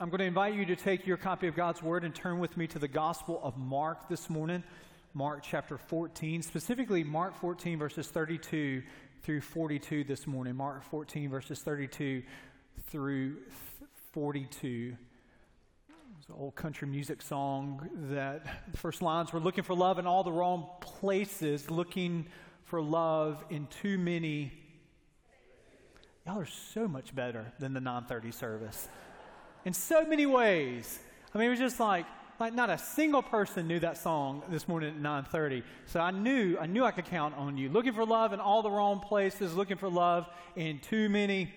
I'm going to invite you to take your copy of God's Word and turn with me to the Gospel of Mark this morning, Mark chapter 14, specifically Mark 14, verses 32 through 42 this morning. Mark 14, verses 32 through 42. It's an old country music song that the first lines were looking for love in all the wrong places, looking for love in too many. Y'all are so much better than the 930 service in so many ways. I mean, it was just like, like not a single person knew that song this morning at 9:30. So I knew I knew I could count on you. Looking for love in all the wrong places, looking for love in too many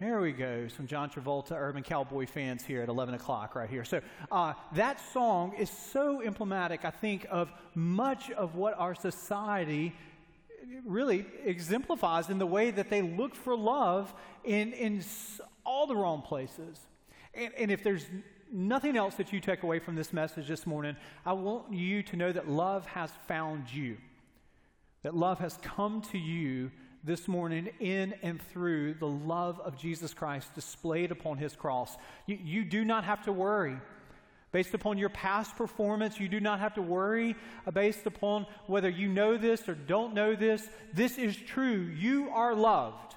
there we go. Some John Travolta Urban Cowboy fans here at 11 o'clock right here. So uh, that song is so emblematic, I think, of much of what our society really exemplifies in the way that they look for love in, in all the wrong places. And, and if there's nothing else that you take away from this message this morning, I want you to know that love has found you, that love has come to you this morning in and through the love of Jesus Christ displayed upon his cross. You, you, do not have to worry. Based upon your past performance, you do not have to worry based upon whether you know this or don't know this. This is true. You are loved.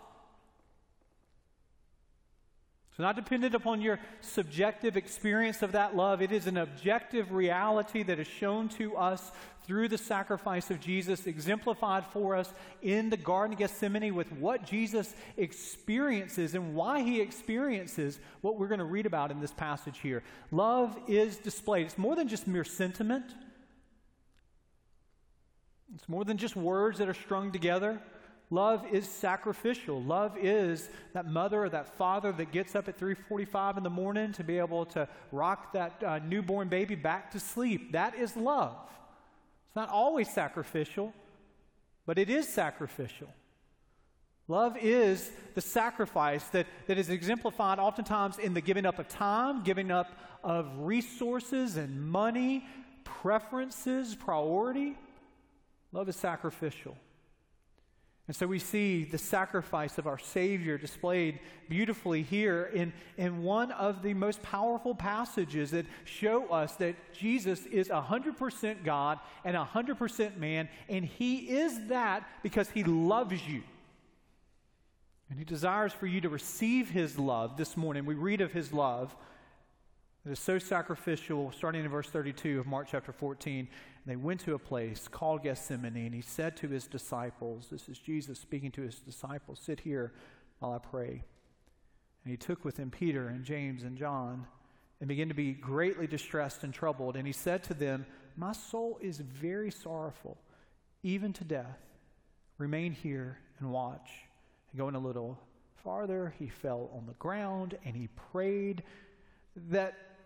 It's not dependent upon your subjective experience of that love. It is an objective reality that is shown to us through the sacrifice of Jesus, exemplified for us in the Garden of Gethsemane with what Jesus experiences and why he experiences what we're going to read about in this passage here. Love is displayed. It's more than just mere sentiment, it's more than just words that are strung together. Love is sacrificial. Love is that mother or that father that gets up at 3:45 in the morning to be able to rock that uh, newborn baby back to sleep. That is love. It's not always sacrificial, but it is sacrificial. Love is the sacrifice that, that is exemplified oftentimes in the giving up of time, giving up of resources and money, preferences, priority. Love is sacrificial. And so we see the sacrifice of our Savior displayed beautifully here in, in one of the most powerful passages that show us that Jesus is 100% God and 100% man, and He is that because He loves you. And He desires for you to receive His love this morning. We read of His love that is so sacrificial, starting in verse 32 of Mark chapter 14. And they went to a place called Gethsemane, and he said to his disciples, This is Jesus speaking to his disciples, Sit here while I pray. And he took with him Peter and James and John and began to be greatly distressed and troubled. And he said to them, My soul is very sorrowful, even to death. Remain here and watch. And going a little farther, he fell on the ground and he prayed that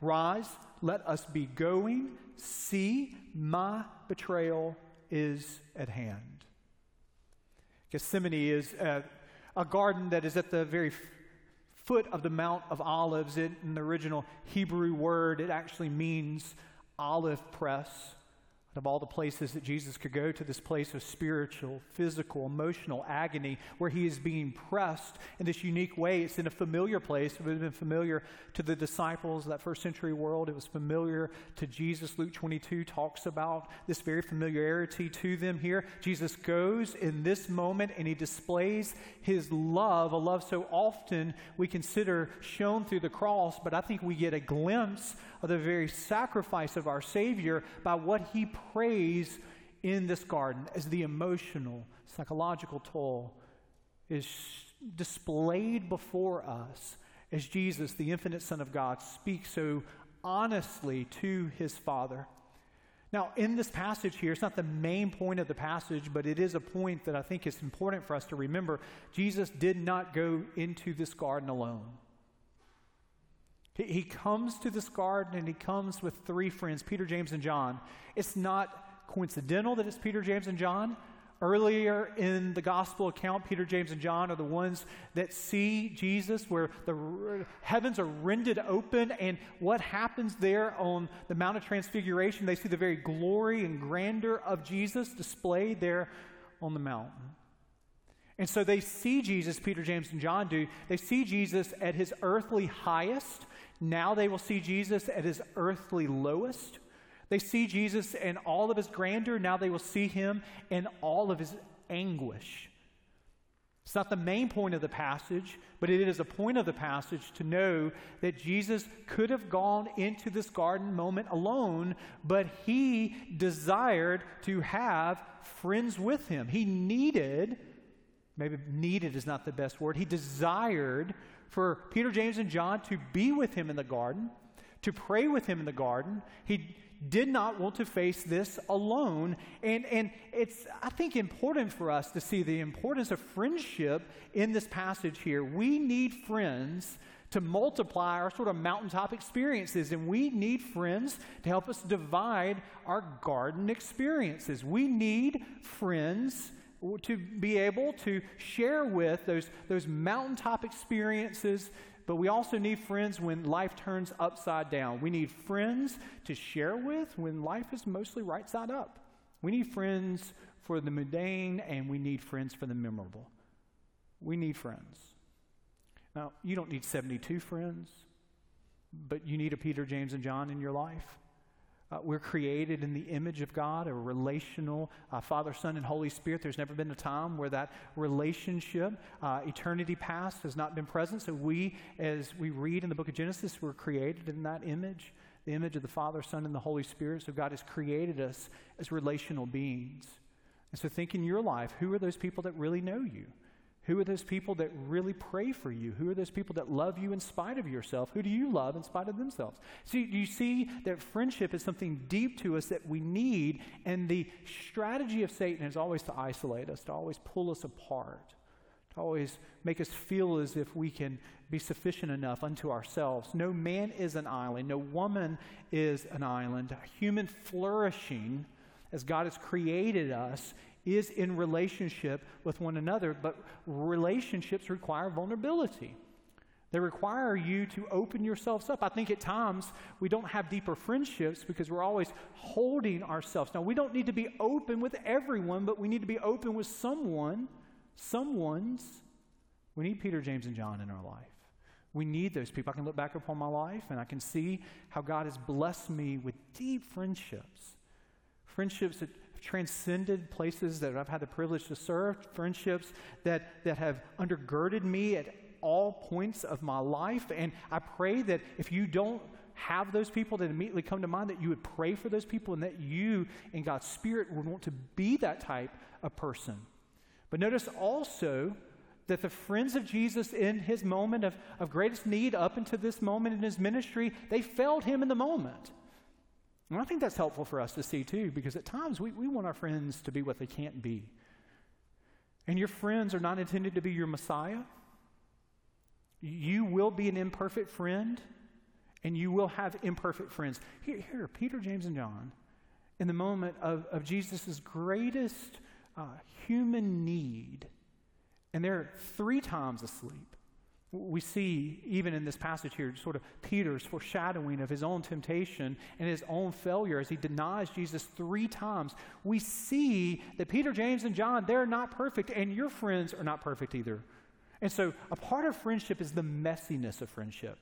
Rise, let us be going. See, my betrayal is at hand. Gethsemane is a, a garden that is at the very foot of the Mount of Olives. It, in the original Hebrew word, it actually means olive press of all the places that Jesus could go to this place of spiritual, physical, emotional agony where he is being pressed in this unique way. It's in a familiar place. It would have been familiar to the disciples of that first century world. It was familiar to Jesus. Luke 22 talks about this very familiarity to them here. Jesus goes in this moment and he displays his love, a love so often we consider shown through the cross, but I think we get a glimpse of the very sacrifice of our Savior by what he prays in this garden as the emotional, psychological toll is displayed before us as Jesus, the infinite Son of God, speaks so honestly to his Father. Now, in this passage here, it's not the main point of the passage, but it is a point that I think is important for us to remember. Jesus did not go into this garden alone. He, he comes to this garden and he comes with three friends, Peter, James, and John. It's not coincidental that it's Peter, James, and John. Earlier in the gospel account, Peter, James, and John are the ones that see Jesus, where the heavens are rended open, and what happens there on the Mount of Transfiguration, they see the very glory and grandeur of Jesus displayed there on the mountain. And so they see Jesus, Peter, James, and John do. They see Jesus at his earthly highest. Now they will see Jesus at his earthly lowest. They see Jesus in all of his grandeur. Now they will see him in all of his anguish. It's not the main point of the passage, but it is a point of the passage to know that Jesus could have gone into this garden moment alone, but he desired to have friends with him. He needed, maybe needed is not the best word, he desired for Peter, James, and John to be with him in the garden, to pray with him in the garden. He did not want to face this alone. And, and it's, I think, important for us to see the importance of friendship in this passage here. We need friends to multiply our sort of mountaintop experiences, and we need friends to help us divide our garden experiences. We need friends to be able to share with those, those mountaintop experiences but we also need friends when life turns upside down. We need friends to share with when life is mostly right side up. We need friends for the mundane and we need friends for the memorable. We need friends. Now, you don't need 72 friends, but you need a Peter, James, and John in your life. Uh, we're created in the image of God, a relational uh, Father, Son, and Holy Spirit. There's never been a time where that relationship, uh, eternity past, has not been present. So we, as we read in the book of Genesis, we're created in that image, the image of the Father, Son, and the Holy Spirit. So God has created us as relational beings. And so think in your life, who are those people that really know you? Who are those people that really pray for you? Who are those people that love you in spite of yourself? Who do you love in spite of themselves? See, do you see that friendship is something deep to us that we need, and the strategy of Satan is always to isolate us, to always pull us apart, to always make us feel as if we can be sufficient enough unto ourselves. No man is an island, no woman is an island. Human flourishing as God has created us is in relationship with one another, but relationships require vulnerability. They require you to open yourselves up. I think at times we don't have deeper friendships because we're always holding ourselves. Now, we don't need to be open with everyone, but we need to be open with someone, someone's. We need Peter, James, and John in our life. We need those people. I can look back upon my life and I can see how God has blessed me with deep friendships. Friendships that transcended places that I've had the privilege to serve, friendships that, that have undergirded me at all points of my life. And I pray that if you don't have those people that immediately come to mind, that you would pray for those people and that you, in God's Spirit, would want to be that type of person. But notice also that the friends of Jesus in his moment of, of greatest need up until this moment in his ministry, they failed him in the moment. And I think that's helpful for us to see too, because at times we, we want our friends to be what they can't be. And your friends are not intended to be your Messiah. You will be an imperfect friend, and you will have imperfect friends. Here, here Peter, James, and John, in the moment of, of Jesus' greatest uh, human need, and they're three times asleep. We see, even in this passage here, sort of Peter's foreshadowing of his own temptation and his own failure as he denies Jesus three times. We see that Peter, James, and John, they're not perfect, and your friends are not perfect either. And so, a part of friendship is the messiness of friendship.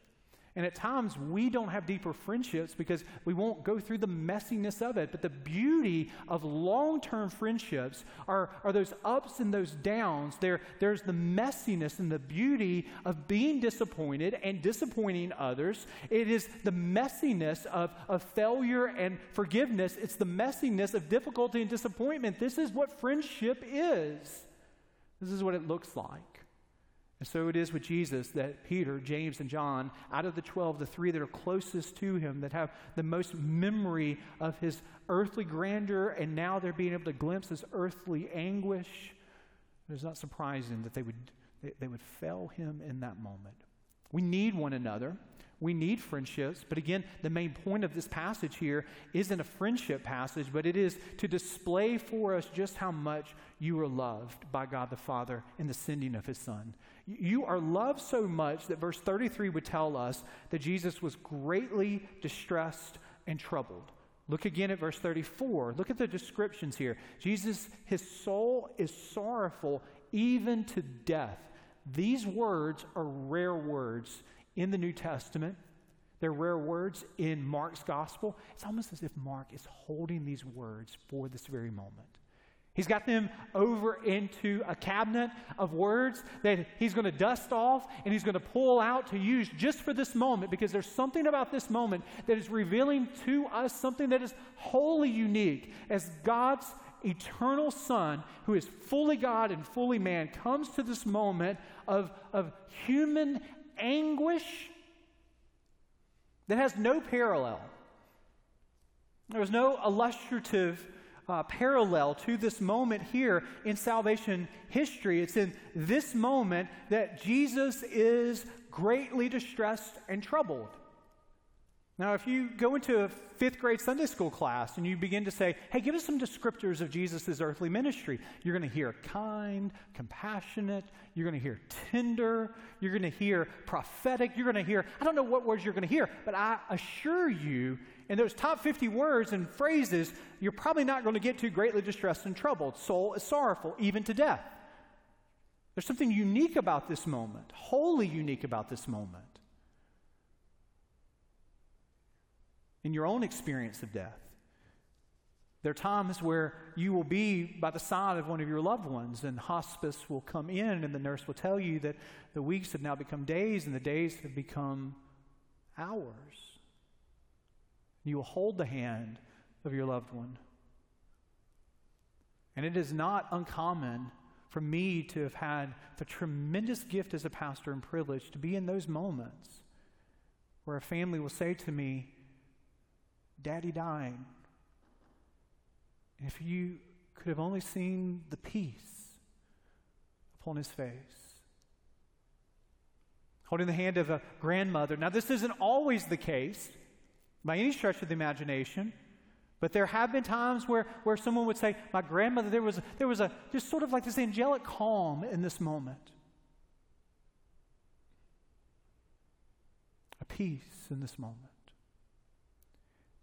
And at times, we don't have deeper friendships because we won't go through the messiness of it. But the beauty of long term friendships are, are those ups and those downs. There, there's the messiness and the beauty of being disappointed and disappointing others. It is the messiness of, of failure and forgiveness, it's the messiness of difficulty and disappointment. This is what friendship is, this is what it looks like. And so it is with Jesus that Peter, James, and John, out of the 12, the three that are closest to him, that have the most memory of his earthly grandeur, and now they're being able to glimpse his earthly anguish, it is not surprising that they would, they, they would fail him in that moment. We need one another. We need friendships, but again, the main point of this passage here isn't a friendship passage, but it is to display for us just how much you are loved by God the Father in the sending of His Son. You are loved so much that verse 33 would tell us that Jesus was greatly distressed and troubled. Look again at verse 34. Look at the descriptions here. Jesus, his soul is sorrowful even to death. These words are rare words in the New Testament. They're rare words in Mark's gospel. It's almost as if Mark is holding these words for this very moment. He's got them over into a cabinet of words that he's going to dust off and he's going to pull out to use just for this moment because there's something about this moment that is revealing to us something that is wholly unique as God's eternal Son, who is fully God and fully man, comes to this moment of, of human anguish that has no parallel. There's no illustrative uh, parallel to this moment here in salvation history. It's in this moment that Jesus is greatly distressed and troubled. Now, if you go into a fifth grade Sunday school class and you begin to say, hey, give us some descriptors of Jesus' earthly ministry, you're going to hear kind, compassionate, you're going to hear tender, you're going to hear prophetic, you're going to hear, I don't know what words you're going to hear, but I assure you, in those top 50 words and phrases, you're probably not going to get too greatly distressed and troubled. Soul is sorrowful, even to death. There's something unique about this moment, wholly unique about this moment. In your own experience of death. There are times where you will be by the side of one of your loved ones, and hospice will come in, and the nurse will tell you that the weeks have now become days, and the days have become hours. You will hold the hand of your loved one. And it is not uncommon for me to have had the tremendous gift as a pastor and privilege to be in those moments where a family will say to me, Daddy dying. If you could have only seen the peace upon his face. Holding the hand of a grandmother. Now, this isn't always the case by any stretch of the imagination, but there have been times where, where someone would say, My grandmother, there was, there was a just sort of like this angelic calm in this moment. A peace in this moment.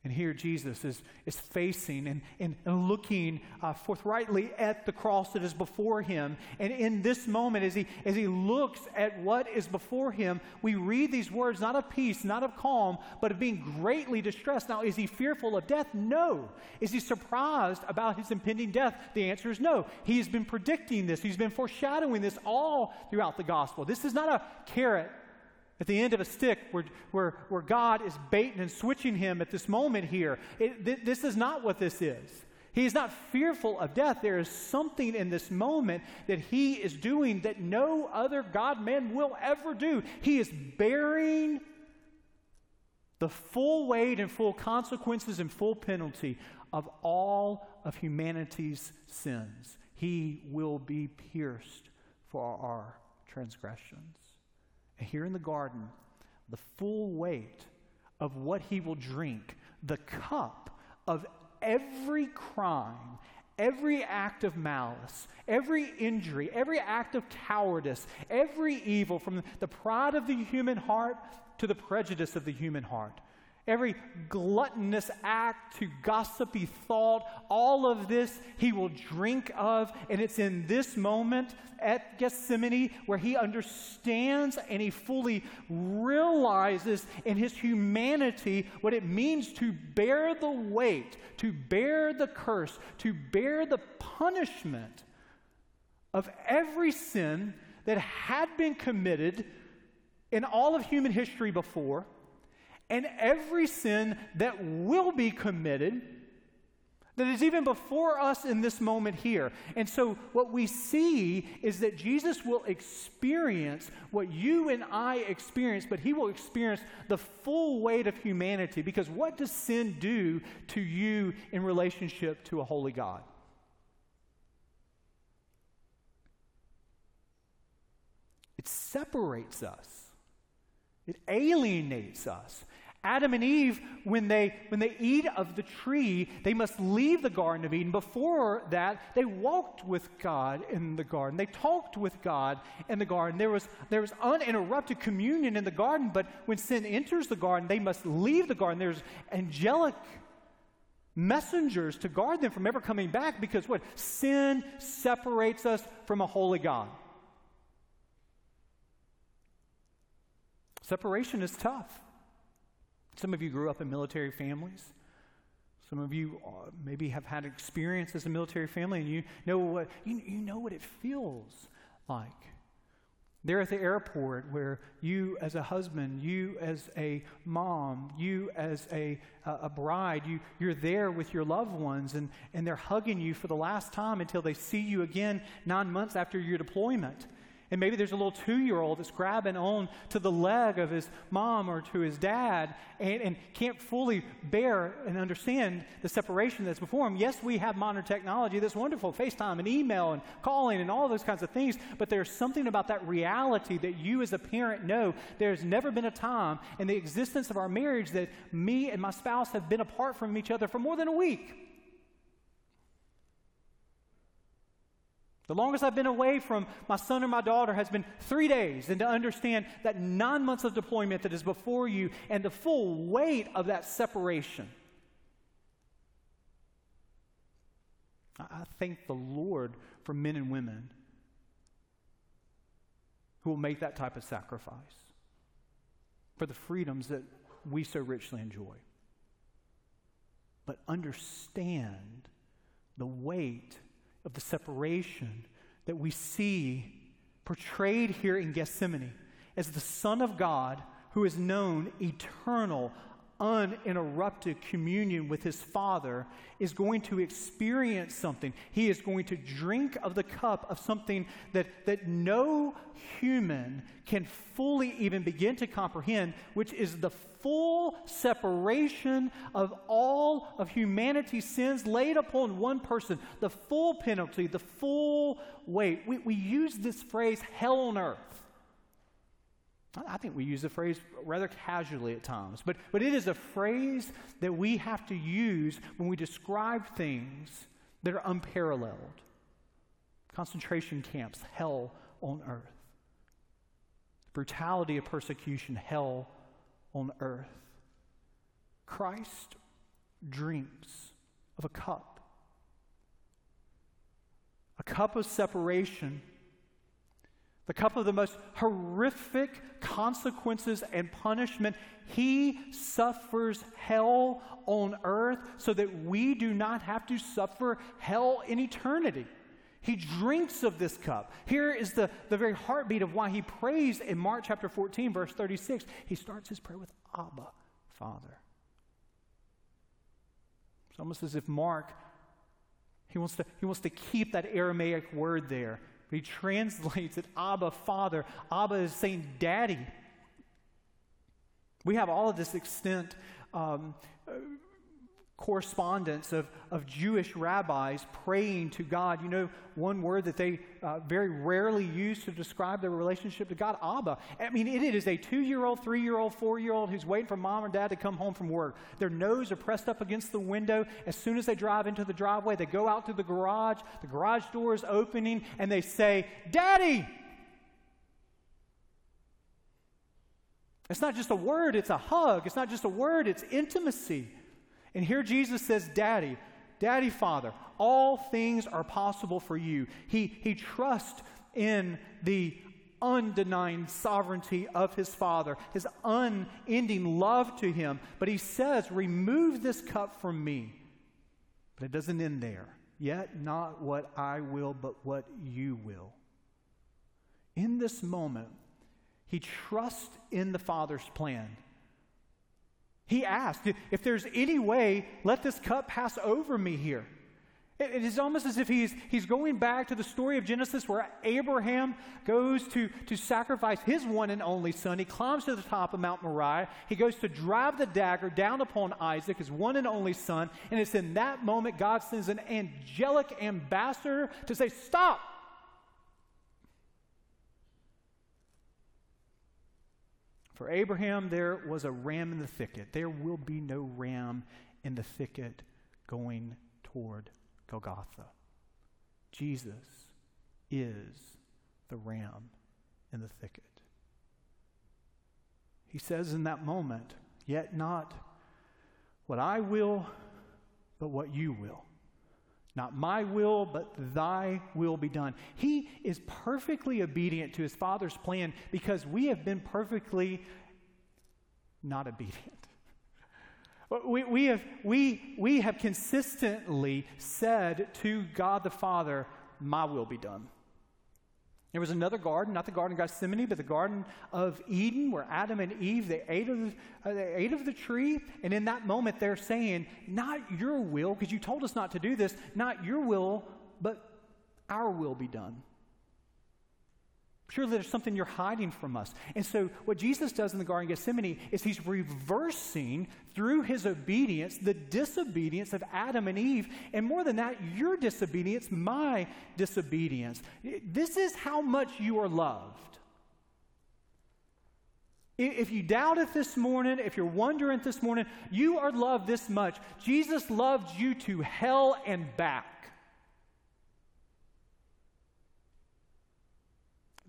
And here Jesus is, is facing and, and, and looking uh, forthrightly at the cross that is before him. And in this moment, as he, as he looks at what is before him, we read these words not of peace, not of calm, but of being greatly distressed. Now, is he fearful of death? No. Is he surprised about his impending death? The answer is no. He has been predicting this, he's been foreshadowing this all throughout the gospel. This is not a carrot at the end of a stick where, where, where God is baiting and switching him at this moment here. It, th- this is not what this is. He is not fearful of death. There is something in this moment that he is doing that no other God man will ever do. He is bearing the full weight and full consequences and full penalty of all of humanity's sins. He will be pierced for our transgressions here in the garden the full weight of what he will drink, the cup of every crime, every act of malice, every injury, every act of cowardice, every evil from the pride of the human heart to the prejudice of the human heart. Every gluttonous act to gossipy thought, all of this he will drink of. And it's in this moment at Gethsemane where he understands and he fully realizes in his humanity what it means to bear the weight, to bear the curse, to bear the punishment of every sin that had been committed in all of human history before and every sin that will be committed that is even before us in this moment here. And so, what we see is that Jesus will experience what you and I experience, but he will experience the full weight of humanity. Because what does sin do to you in relationship to a holy God? It separates us, it alienates us. Adam and Eve, when they, when they eat of the tree, they must leave the Garden of Eden. Before that, they walked with God in the garden. They talked with God in the garden. There was, there was uninterrupted communion in the garden, but when sin enters the garden, they must leave the garden. There's angelic messengers to guard them from ever coming back because what? Sin separates us from a holy God. Separation is tough. Some of you grew up in military families. Some of you uh, maybe have had experience as a military family, and you know what you, you know what it feels like. There at the airport, where you as a husband, you as a mom, you as a, a bride, you, you're there with your loved ones, and, and they're hugging you for the last time until they see you again nine months after your deployment. And maybe there's a little two year old that's grabbing on to the leg of his mom or to his dad and, and, can't fully bear and understand the separation that's before him. Yes, we have modern technology that's wonderful FaceTime and email and calling and all those kinds of things, but there's something about that reality that you as a parent know there's never been a time in the existence of our marriage that me and my spouse have been apart from each other for more than a week. The longest I've been away from my son or my daughter has been three days, and to understand that nine months of deployment that is before you and the full weight of that separation. I thank the Lord for men and women who will make that type of sacrifice for the freedoms that we so richly enjoy. But understand the weight of the separation that we see portrayed here in Gethsemane as the Son of God who is known eternal, uninterrupted communion with his Father is going to experience something. He is going to drink of the cup of something that, that no human can fully even begin to comprehend, which is the full separation of all of humanity's sins laid upon one person, the full penalty, the full weight. We, we use this phrase, hell on earth. I think we use the phrase rather casually at times, but, but it is a phrase that we have to use when we describe things that are unparalleled. Concentration camps, hell on earth. Brutality of persecution, hell on earth. Christ drinks of a cup, a cup of separation, the cup of the most horrific consequences and punishment. He suffers hell on earth so that we do not have to suffer hell in eternity. He drinks of this cup. Here is the, the very heartbeat of why he prays in Mark chapter 14, verse 36. He starts his prayer with Abba, Father. It's almost as if Mark, he wants to, he wants to keep that Aramaic word there. He translates it Abba, Father. Abba is saying daddy. We have all of this extent um, correspondence of, of Jewish rabbis praying to God. You know, one word that they uh, very rarely use to describe their relationship to God Abba. I mean, it, is a two year old, three year old, four year old who's waiting for mom or dad to come home from work. Their nose are pressed up against the window. As soon as they drive into the driveway, they go out to the garage. The garage door is opening, and they say, Daddy! It's not just a word, it's a hug. It's not just a word, it's intimacy. And here Jesus says, Daddy, Daddy, Father, all things are possible for you. He, he trusts in the undenying sovereignty of his Father, his unending love to him. But he says, Remove this cup from me. But it doesn't end there. Yet not what I will, but what you will. In this moment, he trusts in the Father's plan. He asked, If there's any way, let this cup pass over me here. It is almost as if he's, he's going back to the story of Genesis where Abraham goes to, to sacrifice his one and only son. He climbs to the top of Mount Moriah. He goes to drive the dagger down upon Isaac, his one and only son. And it's in that moment God sends an angelic ambassador to say, Stop! For Abraham, there was a ram in the thicket. There will be no ram in the thicket going toward Golgotha. Jesus is the ram in the thicket. He says in that moment, Yet not what I will, but what you will. Not my will, but thy will be done. He is perfectly obedient to his Father's plan because we have been perfectly not obedient. We, we, have, we, we have consistently said to God the Father, My will be done. There was another garden, not the Garden of Gethsemane, but the Garden of Eden, where Adam and Eve they ate of, uh, they ate of the tree, and in that moment they're saying, "Not your will, because you told us not to do this. Not your will, but our will be done." Surely there's something you're hiding from us. And so, what Jesus does in the Garden of Gethsemane is he's reversing through his obedience the disobedience of Adam and Eve. And more than that, your disobedience, my disobedience. This is how much you are loved. If you doubt it this morning, if you're wondering this morning, you are loved this much. Jesus loved you to hell and back.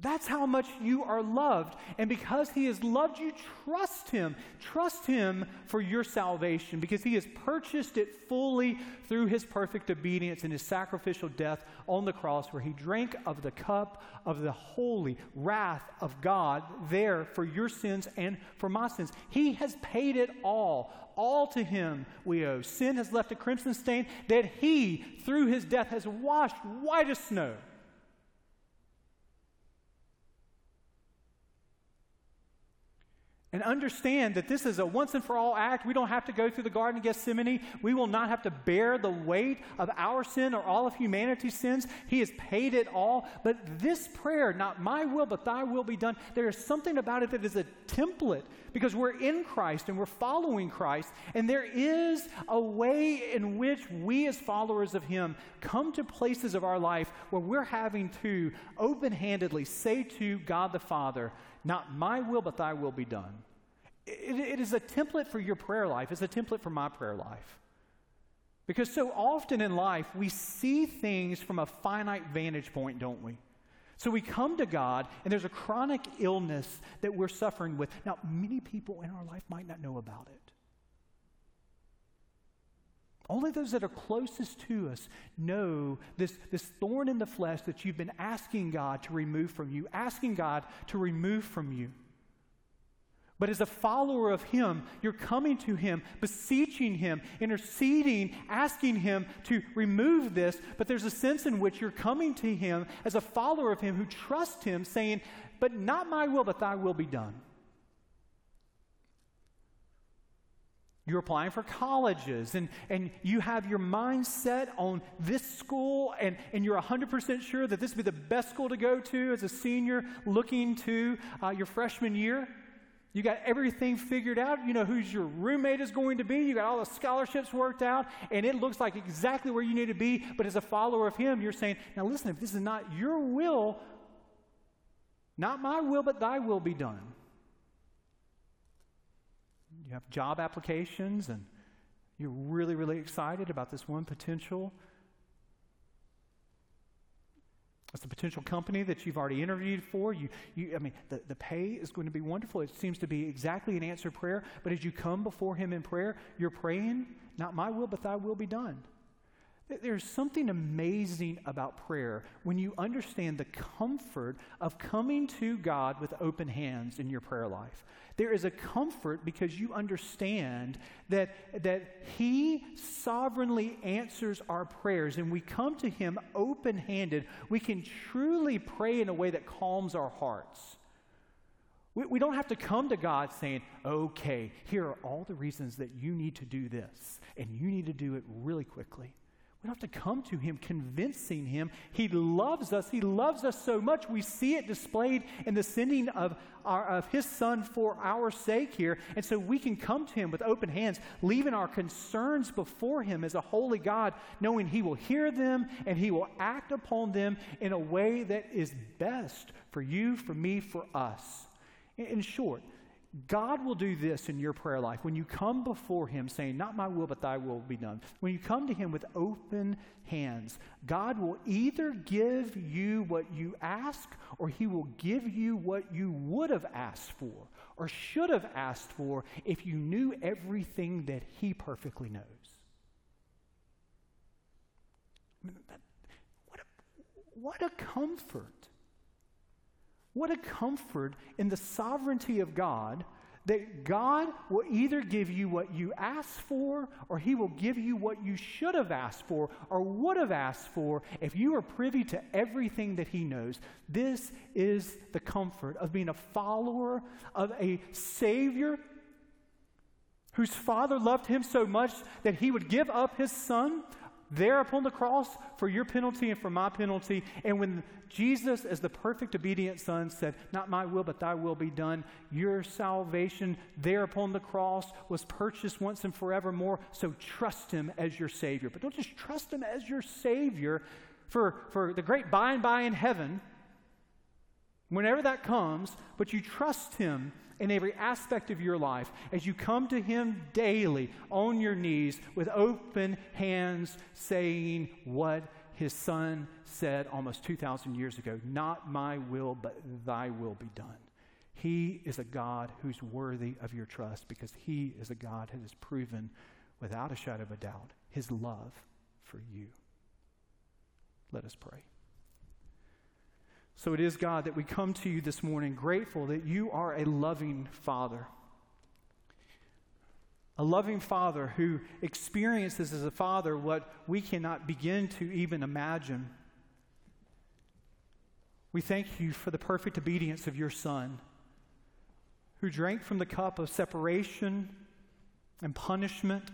That's how much you are loved. And because He has loved you, trust Him. Trust Him for your salvation because He has purchased it fully through His perfect obedience and His sacrificial death on the cross, where He drank of the cup of the holy wrath of God there for your sins and for my sins. He has paid it all. All to Him we owe. Sin has left a crimson stain that He, through His death, has washed white as snow. And understand that this is a once and for all act. We don't have to go through the Garden of Gethsemane. We will not have to bear the weight of our sin or all of humanity's sins. He has paid it all. But this prayer, not my will, but thy will be done, there is something about it that is a template because we're in Christ and we're following Christ. And there is a way in which we, as followers of Him, come to places of our life where we're having to open handedly say to God the Father, not my will, but thy will be done. It, it is a template for your prayer life, it's a template for my prayer life. Because so often in life, we see things from a finite vantage point, don't we? So we come to God, and there's a chronic illness that we're suffering with. Now, many people in our life might not know about it. Only those that are closest to us know this, this thorn in the flesh that you've been asking God to remove from you, asking God to remove from you. But as a follower of Him, you're coming to Him, beseeching Him, interceding, asking Him to remove this. But there's a sense in which you're coming to Him as a follower of Him who trusts Him, saying, But not my will, but thy will be done. You're applying for colleges and, and you have your mind set on this school and, and you're 100% sure that this would be the best school to go to as a senior looking to uh, your freshman year. You got everything figured out. You know who's your roommate is going to be. You got all the scholarships worked out, and it looks like exactly where you need to be. But as a follower of Him, you're saying, now listen, if this is not your will, not my will, but thy will be done you have job applications and you're really, really excited about this one potential It's a potential company that you've already interviewed for. You, you, I mean, the, the pay is going to be wonderful. It seems to be exactly an answered prayer. But as you come before Him in prayer, you're praying, not my will, but thy will be done. There's something amazing about prayer when you understand the comfort of coming to God with open hands in your prayer life. There is a comfort because you understand that, that He sovereignly answers our prayers and we come to Him open handed. We can truly pray in a way that calms our hearts. We, we don't have to come to God saying, okay, here are all the reasons that you need to do this, and you need to do it really quickly. We don't have to come to him convincing him. He loves us. He loves us so much. We see it displayed in the sending of, our, of his son for our sake here. And so we can come to him with open hands, leaving our concerns before him as a holy God, knowing he will hear them and he will act upon them in a way that is best for you, for me, for us. In short, God will do this in your prayer life. When you come before Him saying, Not my will, but thy will be done, when you come to Him with open hands, God will either give you what you ask or He will give you what you would have asked for or should have asked for if you knew everything that He perfectly knows. What a, what a comfort what a comfort in the sovereignty of God that God will either give you what you asked for or He will give you what you should have asked for or would have asked for if you are privy to everything that He knows. This is the comfort of being a follower of a Savior whose Father loved Him so much that He would give up His Son there upon the cross for your penalty and for my penalty. And when Jesus, as the perfect obedient Son, said, Not my will, but thy will be done, your salvation there upon the cross was purchased once and forevermore. So trust him as your Savior. But don't just trust him as your Savior for, for the great by and by in heaven, whenever that comes, but you trust him in every aspect of your life as you come to Him daily on your knees with open hands, saying what His Son said almost 2,000 years ago Not my will, but thy will be done. He is a God who's worthy of your trust because He is a God who has proven without a shadow of a doubt His love for you. Let us pray. So it is, God, that we come to you this morning grateful that you are a loving Father. A loving Father who experiences as a Father what we cannot begin to even imagine. We thank you for the perfect obedience of your Son, who drank from the cup of separation and punishment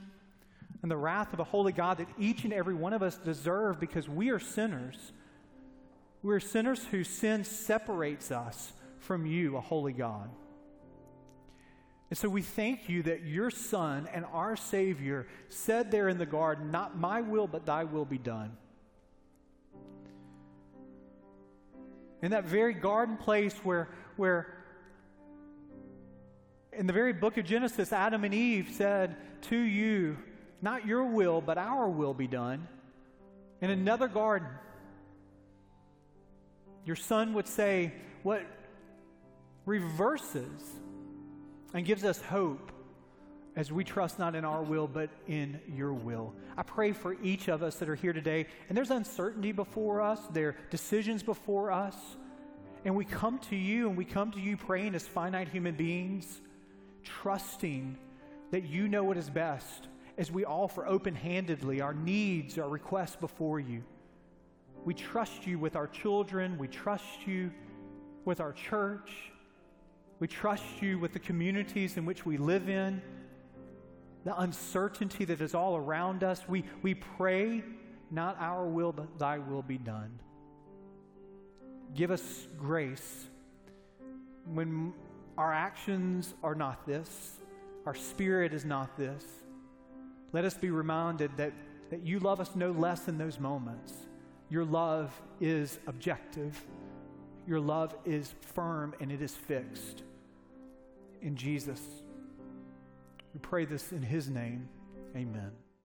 and the wrath of a holy God that each and every one of us deserve because we are sinners. We're sinners whose sin separates us from you, a holy God. And so we thank you that your Son and our Savior said there in the garden, Not my will, but thy will be done. In that very garden place where, where in the very book of Genesis, Adam and Eve said to you, Not your will, but our will be done. In another garden, your son would say what reverses and gives us hope as we trust not in our will, but in your will. I pray for each of us that are here today, and there's uncertainty before us, there are decisions before us, and we come to you and we come to you praying as finite human beings, trusting that you know what is best as we offer open handedly our needs, our requests before you. We trust you with our children. We trust you with our church. We trust you with the communities in which we live in, the uncertainty that is all around us. We, we pray, not our will, but thy will be done. Give us grace when our actions are not this, our spirit is not this. Let us be reminded that, that you love us no less in those moments. Your love is objective. Your love is firm and it is fixed. In Jesus. We pray this in His name. Amen.